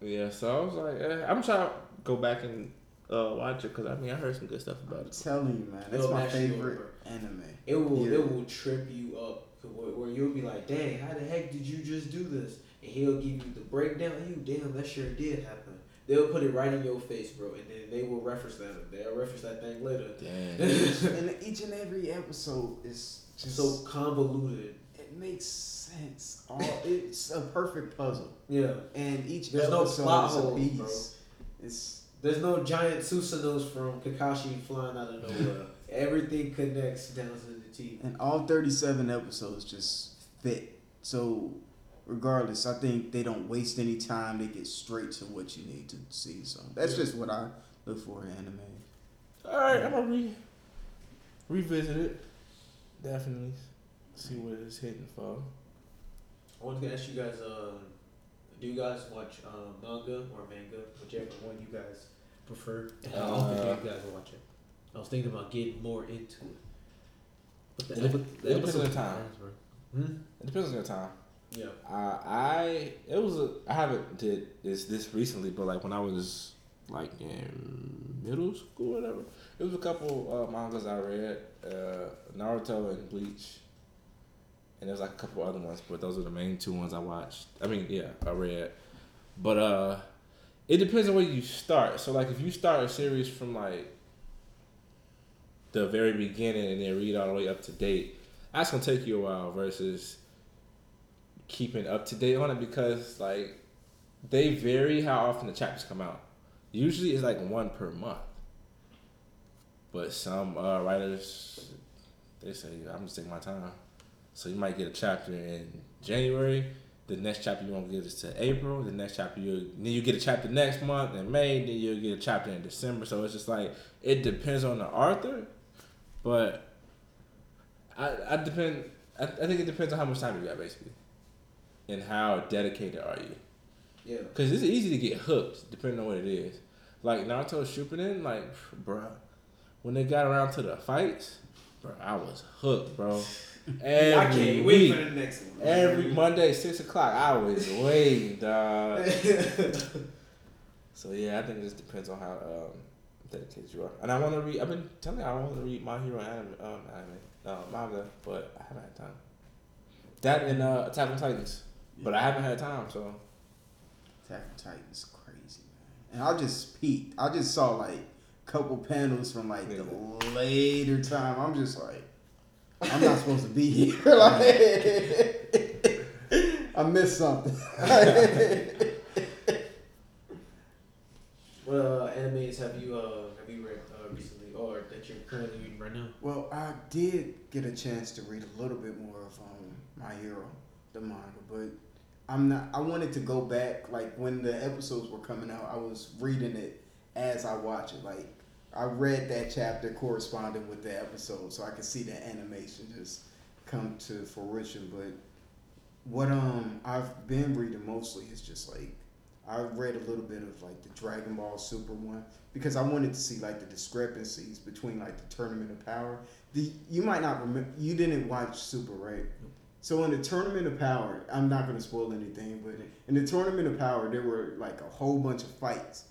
Yeah, so I was like, eh, I'm trying to go back and uh, watch it because I mean I heard some good stuff about I'm it. telling you, man, that's It'll my favorite anime. It will Yeah. it will trip you up where, where you'll be like, dang, how the heck did you just do this? And he'll give you the breakdown. You damn, that sure did happen. They'll put it right in your face, bro, and then they will reference that. They'll reference that thing later. Damn. (laughs) and each and every episode is just so convoluted. It makes sense. All it's a perfect puzzle, Yeah. and each There's no episode plot is a holes, piece. bro. It's There's no giant Susanoos from Kakashi flying out of nowhere. (laughs) Everything connects down to the T. and all thirty-seven episodes just fit. So, regardless, I think they don't waste any time. They get straight to what you need to see. So that's Yeah. just what I look for in anime. All right, I'm gonna re- revisit it. Definitely see what it's hitting for. I wanted to ask you guys, um, do you guys watch um, manga or manga, whichever one you guys prefer? And how often do Uh, you guys watch it? I was thinking about getting more into it. But It dep- epi- it depends on the time. are bro. Hmm? It depends on your time. Yeah. Uh, I it was a, I haven't did this this recently, but like when I was like in middle school or whatever, it was a couple uh, mangas I read, uh, Naruto and Bleach, and there's like a couple other ones, but those are the main two ones I watched. I mean, yeah, I read, but uh, it depends on where you start. So like if you start a series from like the very beginning and then read all the way up to date, that's gonna take you a while versus keeping up to date on it because like they vary how often the chapters come out. Usually it's like one per month. But some uh, writers they say I'm just taking my time. So you might get a chapter in January, the next chapter you won't get is to April, the next chapter you then you get a chapter next month in May, then you'll get a chapter in December. So it's just like it depends on the author, but I I depend I, I think it depends on how much time you got basically and how dedicated are you. Yeah. Because it's easy to get hooked depending on what it is. Like Naruto Shippuden, like, bruh, when they got around to the fights, bro, I was hooked, bro. Every I can't wait week, for the next one. every Monday, six o'clock, I was (laughs) waiting, dog. (laughs) So yeah, I think it just depends on how um, dedicated you are. And I want to read. I've been telling you I want to read My Hero anime, um, anime, uh, manga, but I haven't had time. That and uh, Attack on Titans, but I haven't had time. So Attack on Titans, crazy, man. And I just peeked. I just saw like a couple panels from like the later time. I'm just like, I'm not supposed to be (laughs) here. like, (laughs) I missed something. (laughs) What uh, animes have you uh have you read uh, recently or that you're currently reading right now? well, I did get a chance to read a little bit more of um, My Hero, the manga, but I'm not. I wanted to go back. Like when the episodes were coming out, I was reading it as I watch it. Like I read that chapter corresponding with the episode, so I could see the animation just come to fruition. But what um I've been reading mostly is just like I read a little bit of like the Dragon Ball Super one because I wanted to see like the discrepancies between like the Tournament of Power. The you might not remember you didn't watch Super right? So in the Tournament of Power, I'm not gonna spoil anything, but in the Tournament of Power, there were like a whole bunch of fights,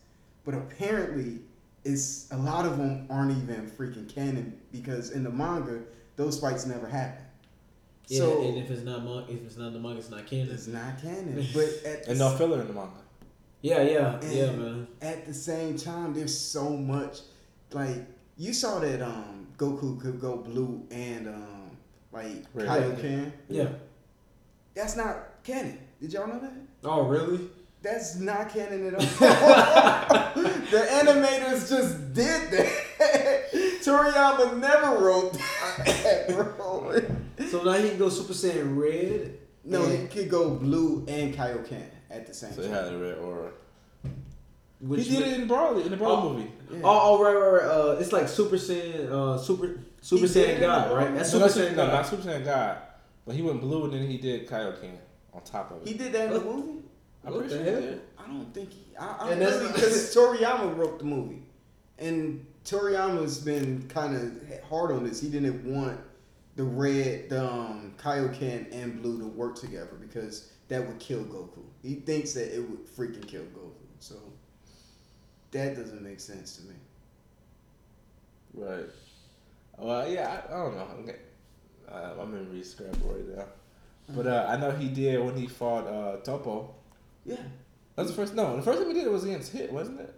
but apparently, it's a lot of them aren't even freaking canon because in the manga, those fights never happen. Yeah, so and if it's not mon- if it's not the manga, it's not canon. it's not canon. (laughs) But at and no filler in the manga. Yeah, yeah, And- yeah, man. at the same time, there's so much. Like you saw that um Goku could go blue and um like Red. Kaioken. Yeah. That's not canon. Did y'all know that? Oh, really? That's not canon at all. (laughs) the animators just did that. (laughs) Toriyama never wrote that, (laughs) bro. So now he can go Super Saiyan Red. No, he could go blue and Kaioken at the same time. So they time. had a red aura. Which he did it in Broly in the Broly Oh. movie. Yeah. Oh, oh, right, right, right. Uh, it's like Super Saiyan, uh, Super Super He Saiyan God, right? That's No, Super that's- Saiyan no, God. not Super Saiyan God. But he went blue and then he did Kaioken on top of it. He did that in the movie. I'm What pretty sure hell? I don't think he. I, I And don't that's- because (laughs) Toriyama wrote the movie, and Toriyama's been kind of hard on this. He didn't want the red, the um, Kaioken and Blue to work together because that would kill Goku. He thinks that it would freaking kill Goku. So that doesn't make sense to me. Right. Well, yeah, I, I don't know. Okay. Uh, my memory's scrambled right now. But uh, I know he did when he fought uh, Toppo. Yeah, That's the first. No, the first time we did it was against Hit, wasn't it?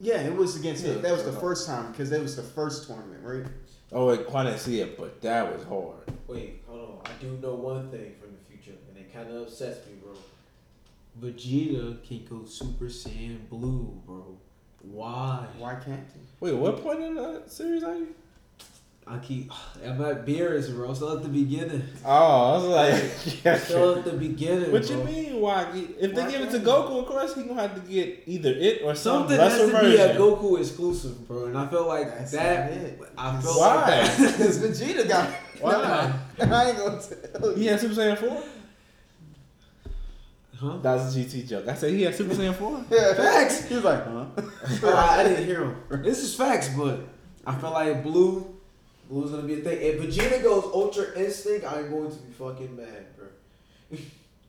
yeah, it was against Yeah. him. That was the first time because that was the first tournament, right? Oh, wait, I didn't see it, but that was hard. Wait, hold on. I do know one thing from the future, and it kind of upsets me, bro. Vegeta can go Super Saiyan Blue, bro. Why? Why can't he? Wait, what point in the series are you? I keep. (sighs) I'm at Beerus, bro. Still at the beginning. Oh, I was like, (laughs) yeah. Still at the (laughs) beginning. What bro. you mean? Why? If they Why give it to Goku, of course he gonna have to get either it or some Something has lesser to be a version. Goku exclusive, bro. And I feel like That's that. not it. I feel Why? like that. (laughs) Because Vegeta got. Why? I ain't gonna tell You. He you. had Super Saiyan four. Huh? That was a GT joke. I said he had Super Saiyan four. yeah, Facts. He was like, huh? I, I didn't hear him. This is facts, but I feel like blue, blue's gonna be a thing. If Vegeta goes Ultra Instinct, I'm going to be fucking mad, bro. (laughs)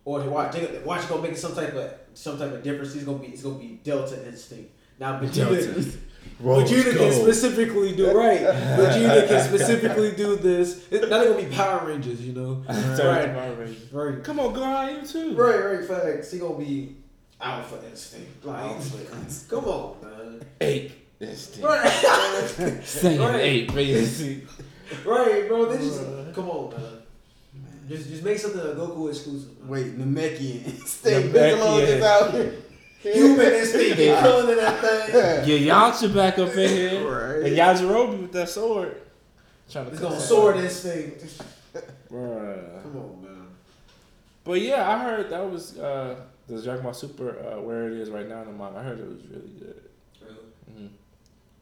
or watch, they, watch gonna make some type of some type of difference. He's gonna be, it's gonna be Delta Instinct. Now Vegeta, (laughs) Vegeta can specifically do right. Vegeta can (laughs) specifically do this. It's not gonna be Power Rangers, you know. Right. right, right, Come on, Gohan, you too. right, right. Facts. He gonna be Alpha Instinct. Like, Alpha Instinct. come on, man. Eight. This thing. Right. (laughs) Saiyan Right. eight, (laughs) basically. Right, bro. They just come on, man. Just just make something a Goku exclusive. man. Wait, Namekian. (laughs) Stay Namekian. Piccolo is out here. Human instinct, you killing in that thing. Get Yamcha back up in here. Right. And Yajirobe with that sword. Trying to It's cut gonna that. sword instinct. Bruh. Come on, man. But yeah, I heard that was uh, the Dragon Ball Super uh, where it is right now in the manga. I heard it was really good.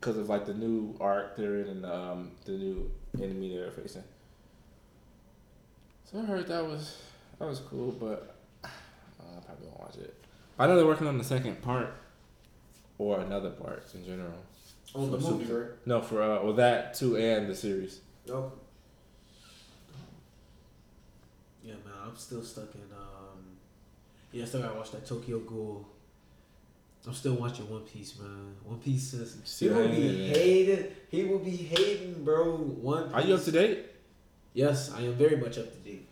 Really? Because of like the new arc they're in and um, the new enemy they're facing. So I heard that was that was cool, but uh, I probably won't watch it. I know they're working on the second part or another part in general. On the movie, right? No, for uh, well that too and the series. No. Yeah, man. I'm still stuck in. um Yeah, I still gotta watch that Tokyo Ghoul. I'm still watching One Piece, man. One Piece is Still people be hating hating. People be hating, bro. One. Piece. Are you up to date? Yes, I am very much up to date.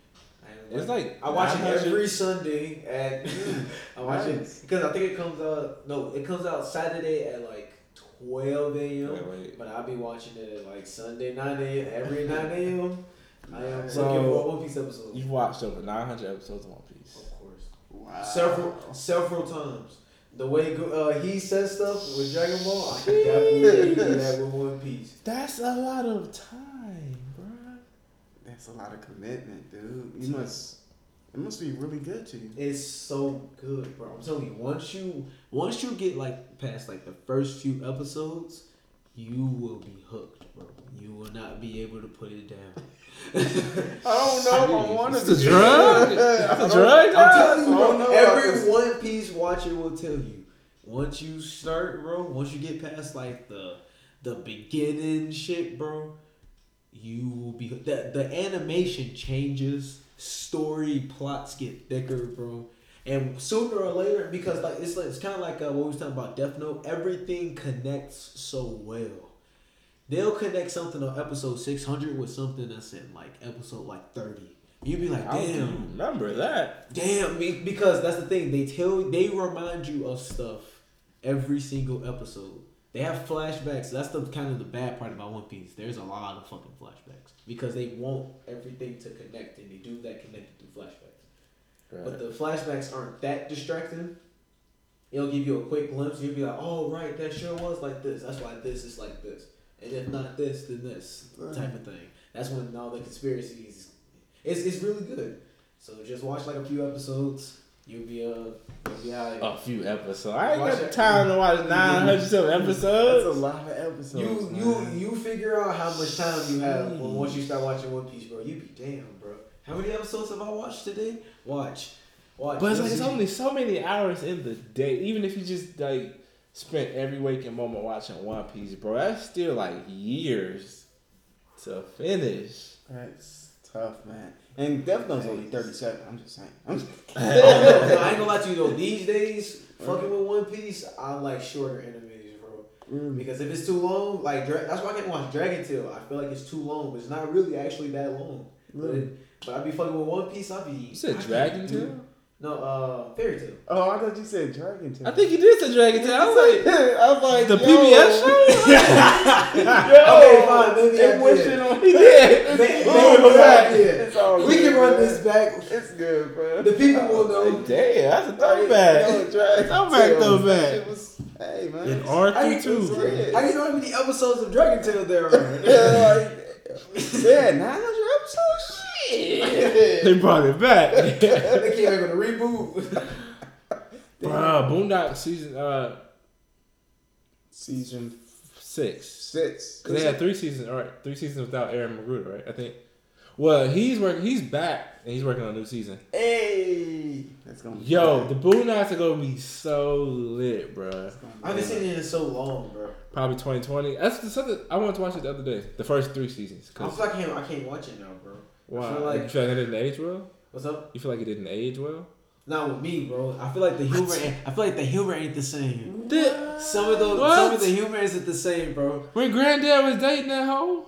It's like I watch it 900 every Sunday at. (laughs) I watch Nice. it because I think it comes out. No, it comes out Saturday at like twelve a.m. But I'll be watching it at like Sunday nine a.m. every (laughs) nine a.m. I am So, looking for One Piece episode. You've watched over 900 episodes of One Piece. Of course, Wow. several several times. The way uh, he says stuff with Dragon Ball, I can definitely do that with One Piece. That's a lot of time, bro. That's a lot of commitment, dude. You must. It must be really good to you. It's so good, bro. I'm telling you, once you once you get like past like the first few episodes, you will be hooked, bro. You will not be able to put it down. I don't know if I want to. It's a drug. (laughs) It's a drug. I'm telling you, bro. know Every. One Piece watcher will tell you. Once you start, bro. Once you get past like the the beginning shit, bro, you will be the the animation changes. Story plots get thicker, bro. And sooner or later, because like it's like it's kind of like uh, what we was talking about Death Note. Everything connects so well. They'll connect something on episode six hundred with something that's in like episode like thirty. You'd be like, How do you damn. remember that? Damn, because that's the thing. They tell they remind you of stuff every single episode. They have flashbacks. That's the kind of the bad part about One Piece. There's a lot of fucking flashbacks because they want everything to connect, and they do that connected through flashbacks. But the flashbacks aren't that distracting. It'll give you a quick glimpse. You'll be like, "Oh, right, that sure was like this. That's why this is like this, and if not this, then this type of thing." That's when all the conspiracies. It's it's really good. So just watch like a few episodes. You'll be uh, you'll be out. A few episodes. I ain't Watch got the it. time to watch nine hundred something (laughs) episodes. That's a lot of episodes. You you man. you figure out how much time you have when once you start watching One Piece, bro. You be damn, bro. How many episodes have I watched today? Watch, watch. But it's like it's only so many hours in the day. Even if you just like spent every waking moment watching One Piece, bro, that's still like years to finish. That's tough, man. And Death Note's only 37. I'm just saying. I'm just, (laughs) (laughs) I ain't gonna lie to you though. These days, fucking with One Piece, I like shorter animes, bro. Mm. Because if it's too long, like Dra- that's why I can't watch Dragon Tail. I feel like it's too long, but it's not really actually that long. But, Really? But I be fucking with One Piece. I'd be. You said I Dragon do- Tail? No, uh, Fairy Tail. oh, I thought you said Dragon Tail. I think you did say Dragon Tail. I was like, (laughs) I was like, the yo. PBS (laughs) show? Yo, Okay, fine, maybe I (laughs) they did. wishing on He did. May- Oh, maybe I man. did. It's all We good, can run man. this back. It's good, bro. The people will know. Damn, that's a Hey, throwback. yo, Dragon Throwback, Tail, throwback. that shit was- Hey, man. And I Arthur ain't- too. Yeah. How you know how many episodes of Dragon Tail there are? yeah, like, yeah, 900 episodes? Shit. They brought it back. (laughs) they can't even gonna reboot. (laughs) Bruh, Boondock season uh Season six. six. Cause they had three seasons, all right, three seasons without Aaron McGruder, right? I think. Well, he's working. He's back and he's working on a new season. Hey, that's gonna be Yo, fun. the Boondocks are gonna be so lit, bruh. That's gonna be I haven't fun. seen it in so long, bro. Probably 2020. That's the something I wanted to watch it the other day. The first three seasons. I 'Cause feel like I can't, I can't watch it now, bro. Why? Feel like- you feel like it didn't age well? What's up? You feel like it didn't age well? Not with me, bro. I feel like the humor. Ain't, I feel like the humor ain't the same. Did, Some of the What? some of the humor isn't the same, bro. when Granddad was dating that hoe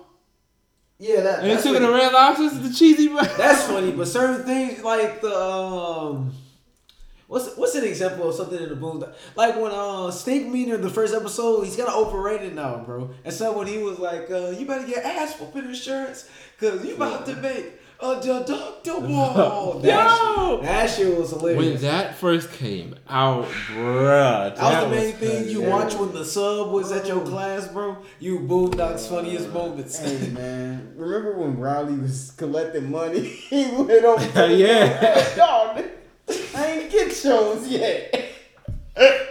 Yeah, that. and they that's took to funny. Red Lobsters, the cheesy. (laughs) That's funny, but certain things like the um. What's what's an example of something in the boom? Like when uh Stink Meaner in the first episode, he's kind of overrated now, bro. And so when he was like, uh, "You better get ass whooping insurance, cause you about to make a deductible." (laughs) that, Yo! shit, that shit was hilarious. When that first came out, bruh, That was the main thing you watch when the sub was at your class, bro. You Boondocks funniest moments. Hey (laughs) man, remember when Riley was collecting money? (laughs) he went over. to the Yeah. Dog, I ain't get shows yet. That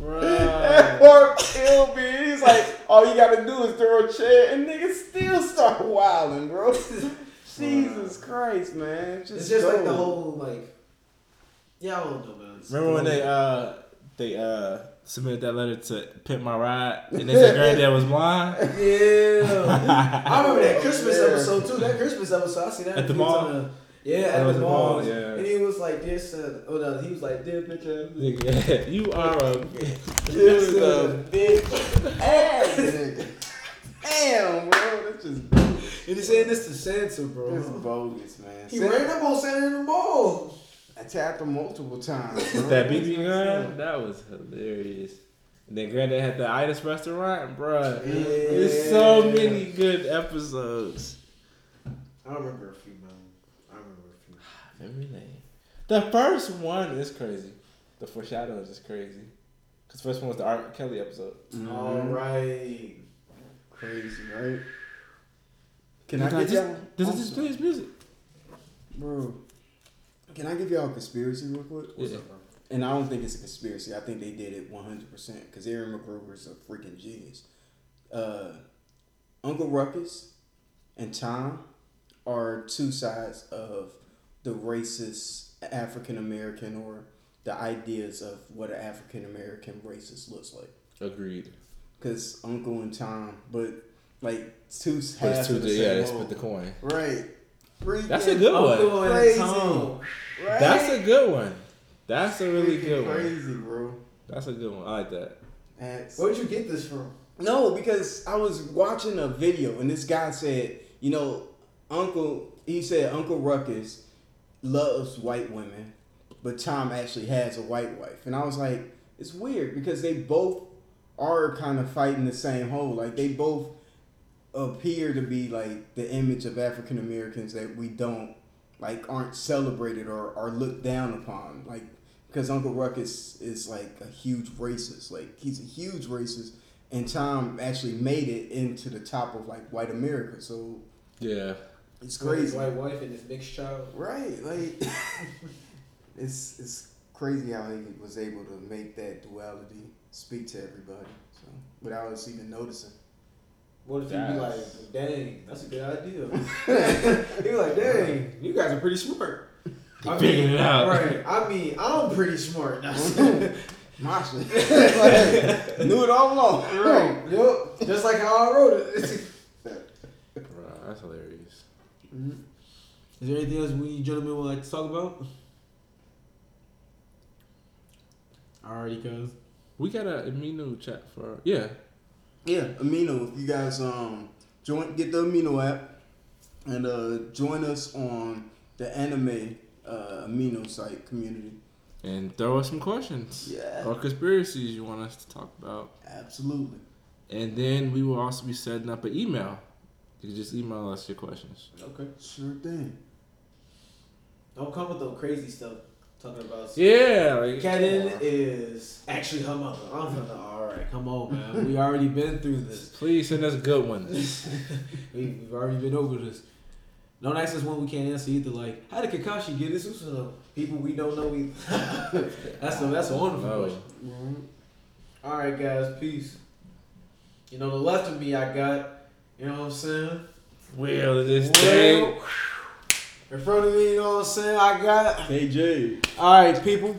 Bruh. (laughs) part killed me. He's like, all you gotta do is throw a chair, and niggas still start wilding, bro. (laughs) Jesus Christ, man. Just It's just like the whole like. Yeah, I don't know, man. Remember when they uh they uh submitted that letter to Pimp My Ride and they said (laughs) Granddad was blind? Yeah. I remember that Christmas Yeah. episode too. That Christmas episode, I see that At the few mall? Times. Yeah, That at was the the mall. mall, yeah. And he was like, "Dear son," uh, oh no, he was like, "Dear picture." Nigga, you are a (laughs) This is Yes, a uh, big (laughs) ass nigga. Damn, bro. That's just bogus. And he saying this to Santa, bro. This is bogus, man. He ran up on Santa in the mall. I tapped him multiple times. (laughs) bro. With that BB gun, that was hilarious. And then Granddad had the Itis restaurant, bruh. There's so many good episodes. I remember a few, man. I remember a few. Memory lane. The first one is crazy. The foreshadowing is crazy. Cause the first one was the R. Kelly episode. Mhm. All right. Crazy, right? Can Does I get give y'all? just, does it just play his music? Bro, can I give y'all a conspiracy real quick? Yeah. And I don't think it's a conspiracy. I think they did it 100% because Aaron McGruder's a freaking genius. Uh, Uncle Ruckus and Tom are two sides of the racist African American or the ideas of what an African American racist looks like. Agreed. Because Uncle and Tom, but like two But halves it's two, of the yeah, same they split the coin. Right. That's a Freaking good one. Uncle and Crazy. Tom. Right? That's a good one. That's a really Freaking good one. Crazy, bro. That's a good one. I like that. That's Where'd you get this from? no, because I was watching a video and this guy said, you know, Uncle, he said Uncle Ruckus loves white women, but Tom actually has a white wife, and I was like, it's weird because they both are kind of fighting the same hole. Like they both appear to be like the image of African Americans that we don't like aren't celebrated or are looked down upon. Like because Uncle Ruckus is like a huge racist. Like he's a huge racist, and Tom actually made it into the top of like white America. So Yeah. It's With his crazy, White wife and his mixed child. right? Like (laughs) it's it's crazy how he was able to make that duality speak to everybody, so without us even noticing. What if he be like, dang, that's a good idea. (laughs) he be like, dang, you guys are pretty smart. I figured mean, it out. Right. I mean, I'm pretty smart. My shit. Like, knew it all along. right. Yep. Just like how I wrote it. (laughs) Bruh, that's hilarious. Is there anything else we gentlemen would like to talk about? Alrighty, cuz. We got a Amino chat for yeah. Yeah, Amino. If you guys um join, get the Amino app, and uh join us on the anime uh Amino site community. And throw us some questions. Yeah. Or conspiracies you want us to talk about. Absolutely. And then we will also be setting up an email. You can just email us your questions. Okay. Sure thing. Don't come with the crazy stuff. Talking about Yeah, like Kaden is actually her mother. I'm gonna. All right, come on, man. We already been through this. (laughs) please send us good ones. (laughs) we, we've already been over this. Don't ask us one we can't answer either. Like, how did Kakashi get this? Who's the people we don't know either? (laughs) that's a that's a wonderful No. question. All right, guys, peace. You know, the left of me, I got. You know what I'm saying? Will this day. Well, in front of me, you know what I'm saying? I got. KJ. All right, people.